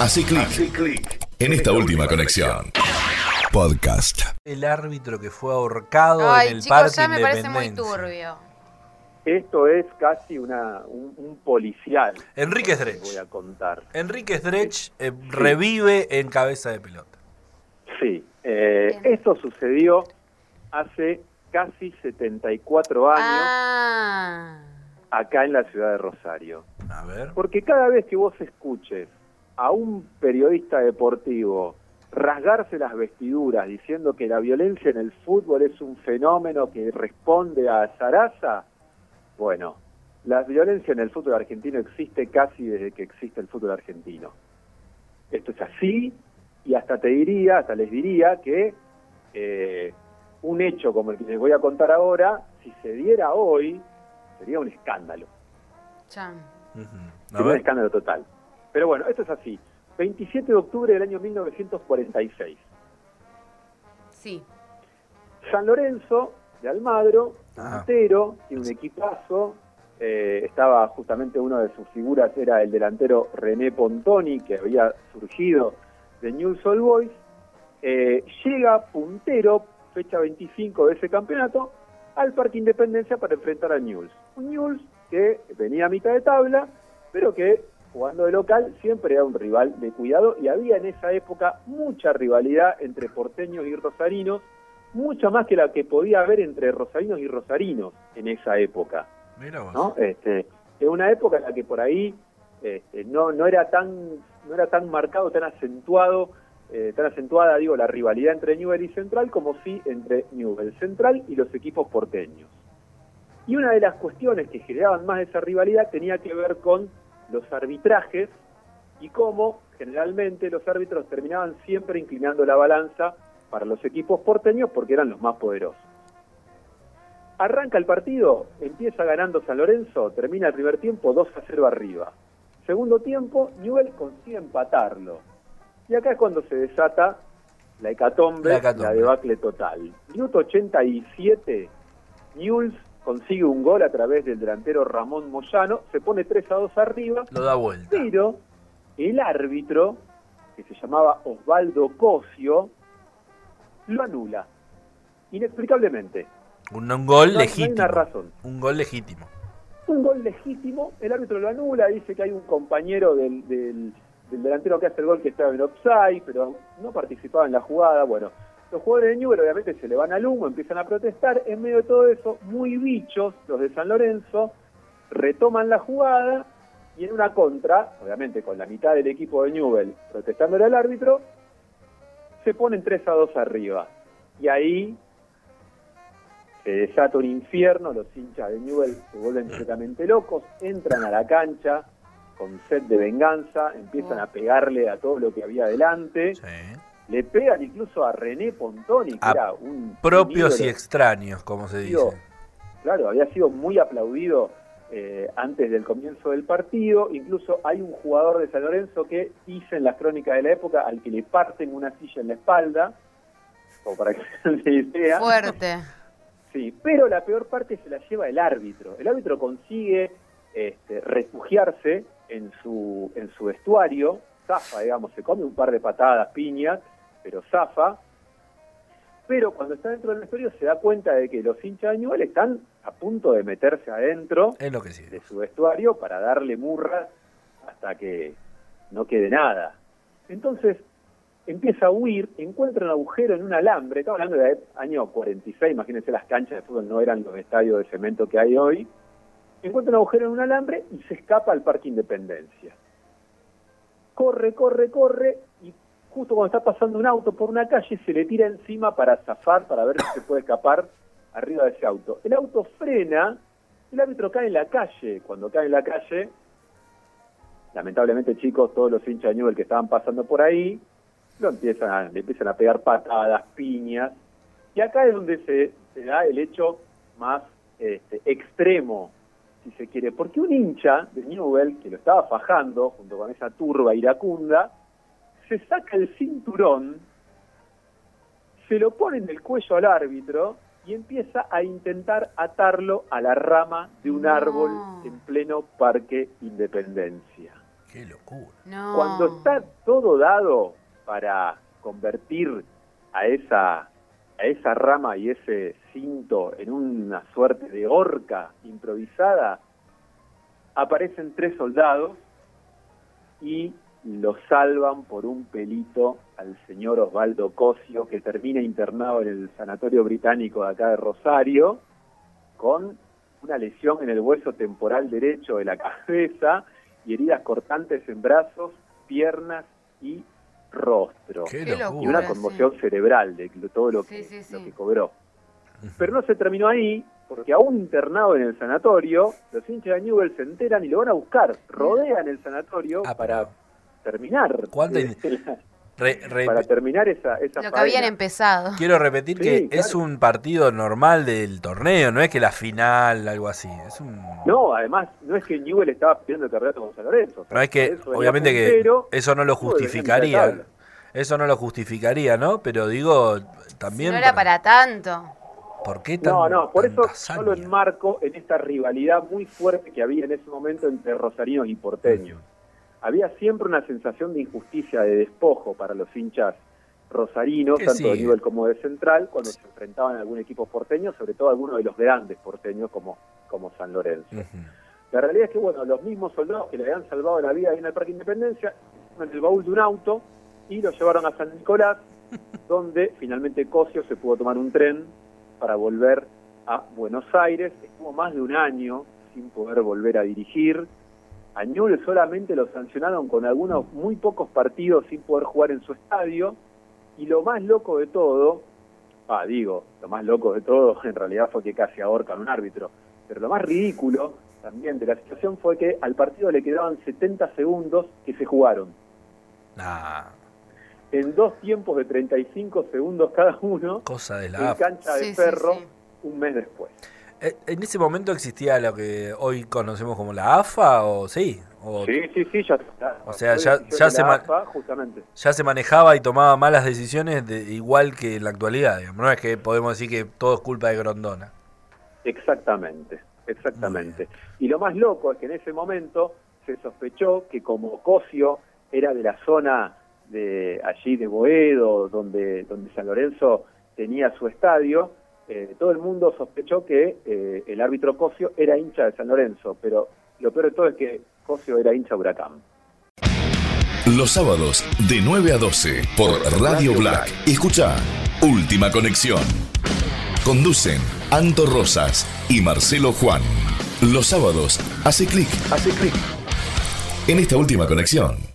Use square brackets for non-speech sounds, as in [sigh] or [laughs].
Hace clic en esta última conexión. Podcast. El árbitro que fue ahorcado Ay, en el chicos, Parque ya me parece muy Independencia. turbio. Esto es casi una, un, un policial. Enrique Sdrech. Voy a contar. Enrique Sdrech eh, revive en cabeza de pelota. Sí, eh, esto sucedió hace casi 74 años Ah. acá en la ciudad de Rosario. A ver. Porque cada vez que vos escuches a un periodista deportivo rasgarse las vestiduras diciendo que la violencia en el fútbol es un fenómeno que responde a Zaraza, bueno, la violencia en el fútbol argentino existe casi desde que existe el fútbol argentino. Esto es así y hasta te diría, hasta les diría que eh, un hecho como el que les voy a contar ahora, si se diera hoy, sería un escándalo. Chan. Sería un escándalo total. Pero bueno, esto es así. 27 de octubre del año 1946. Sí. San Lorenzo de Almagro, Ah. puntero, tiene un equipazo. eh, estaba justamente una de sus figuras, era el delantero René Pontoni, que había surgido de Newell's Old Boys. Eh, llega puntero, fecha 25 de ese campeonato, al Parque Independencia para enfrentar a Newell's. Un Newell's que venía a mitad de tabla, pero que jugando de local siempre era un rival de cuidado y había en esa época mucha rivalidad entre porteños y rosarinos, mucha más que la que podía haber entre rosarinos y rosarinos en esa época. Mira vos. ¿no? Este, en una época en la que por ahí este, no, no era tan no era tan marcado, tan acentuado, eh, tan acentuada, digo, la rivalidad entre Newell y Central como sí entre Newell Central y los equipos porteños. Y una de las cuestiones que generaban más esa rivalidad tenía que ver con los arbitrajes y cómo generalmente los árbitros terminaban siempre inclinando la balanza para los equipos porteños porque eran los más poderosos. Arranca el partido, empieza ganando San Lorenzo, termina el primer tiempo 2 a 0 arriba. Segundo tiempo, Newell consigue empatarlo. Y acá es cuando se desata la hecatombe, La la, debacle total. Minuto 87, Newell's consigue un gol a través del delantero Ramón Moyano, se pone 3 a 2 arriba, Lo da vuelta. pero el árbitro, que se llamaba Osvaldo Cosio, lo anula. Inexplicablemente. Un, un gol No hay- no hay legítimo. una razón. Un gol legítimo. un gol legítimo, el árbitro lo anula, dice que hay un compañero del, del- del delantero que hace el gol que estaba en offside, pero no participaba en la jugada. Bueno, los jugadores de Newell obviamente se le van al humo, empiezan a protestar. En medio de todo eso, muy bichos, los de San Lorenzo, retoman la jugada y en una contra, obviamente con la mitad del equipo de Newell protestándole al árbitro, se ponen 3 a 2 arriba. Y ahí se desata un infierno, los hinchas de Newell se vuelven completamente locos, entran a la cancha con sed de venganza, empiezan a pegarle a todo lo que había adelante, Sí. Le pegan incluso a René Pontoni, que A era un Propios un y extraños, como se dice. Claro, había sido muy aplaudido eh, antes del comienzo del partido. Incluso hay un jugador de San Lorenzo que dice en las crónicas de la época al que le parten una silla en la espalda, como para que [laughs] se idea. Fuerte. Sí, pero la peor parte se la lleva el árbitro. El árbitro consigue este, refugiarse en su, en su vestuario, zafa, digamos, se come un par de patadas, piñas, pero zafa. Pero cuando está dentro del vestuario se da cuenta de que los hinchas de Newell están a punto de meterse adentro Es lo que sí. de su vestuario para darle murra hasta que no quede nada. Entonces empieza a huir, encuentra un agujero en un alambre, estamos hablando de año 46, imagínense las canchas de fútbol no eran los estadios de cemento que hay hoy, encuentra un agujero en un alambre y se escapa al Parque Independencia. Corre, corre, corre y justo cuando está pasando un auto por una calle se le tira encima para zafar, para ver si se puede escapar arriba de ese auto. El auto frena, el árbitro cae en la calle. Cuando cae en la calle, lamentablemente chicos, todos los hinchas de Newell que estaban pasando por ahí, lo empiezan a, le empiezan a pegar patadas, piñas. Y acá es donde se, se da el hecho más este, extremo, si se quiere, porque un hincha de Newell, que lo estaba fajando junto con esa turba iracunda, se saca el cinturón, se lo pone en el cuello al árbitro y empieza a intentar atarlo a la rama de un No. árbol en pleno Parque Independencia. Qué locura. No. Cuando está todo dado para convertir a esa, a esa rama y ese cinto en una suerte de horca improvisada, aparecen tres soldados y lo salvan por un pelito al señor Osvaldo Cosio, que termina internado en el sanatorio británico de acá de Rosario, con una lesión en el hueso temporal derecho de la cabeza y heridas cortantes en brazos, piernas y rostro. Qué, Qué locura. Y una conmoción cerebral de todo lo Sí, que, sí, sí. lo que cobró. Pero no se terminó ahí, porque aún internado en el sanatorio, los hinchas de Newell se enteran y lo van a buscar. Rodean el sanatorio Ah, para pero- terminar. ¿Cuánta eh, [laughs] la- Re- re- para terminar esa, esa Lo que habían empezado. Quiero repetir Sí, que claro. es un partido normal del torneo, no es que la final, algo así. Es un... No, además, no es que Newell estaba pidiendo el campeonato con San Lorenzo. No es que, obviamente que puntero, eso no lo justificaría. Eso no lo justificaría, ¿no? Pero digo, Si también... no era para tanto. ¿Por qué tan, No, no, por eso tanta yo lo hazaña? enmarco en esta rivalidad muy fuerte que había en ese momento entre rosarinos y porteños. Había siempre una sensación de injusticia, de despojo para los hinchas rosarinos, tanto de nivel como de central, cuando se enfrentaban a algún equipo porteño, sobre todo algunos de los grandes porteños como, como San Lorenzo. La realidad es que, bueno, los mismos soldados que le habían salvado la vida ahí en el Parque Independencia, en el baúl de un auto y lo llevaron a San Nicolás, [laughs] donde finalmente Cosio se pudo tomar un tren para volver a Buenos Aires. Estuvo más de un año sin poder volver a dirigir. A Newell solamente lo sancionaron con algunos muy pocos partidos sin poder jugar en su estadio. Y lo más loco de todo, ah, digo, lo más loco de todo [laughs] en realidad fue que casi ahorcan a un árbitro. Pero lo más ridículo también de la situación fue que al partido le quedaban 70 segundos que se jugaron. Nah, En dos tiempos de 35 segundos cada uno, cosa de en la... cancha de Sí, sí, ferro, sí. un mes después. Eh, ¿En ese momento existía lo que hoy conocemos como la AFA o sí? O Sí, sí, sí, ya está. O sea, ya- ya se AFA, justamente. ya se manejaba y tomaba malas decisiones de, igual que en la actualidad, digamos. No es que podemos decir que todo es culpa de Grondona. Exactamente, exactamente. Y lo más loco es que en ese momento se sospechó que como Cosio era de la zona de allí de Boedo, donde, donde San Lorenzo tenía su estadio, eh, todo el mundo sospechó que eh, el árbitro Cosio era hincha de San Lorenzo, pero lo peor de todo es que Cosio era hincha de Huracán. Los sábados de 9 a 12 por Radio Black. Escucha Última Conexión. Conducen Anto Rosas y Marcelo Juan. Los sábados hace clic, hace clic en esta última conexión.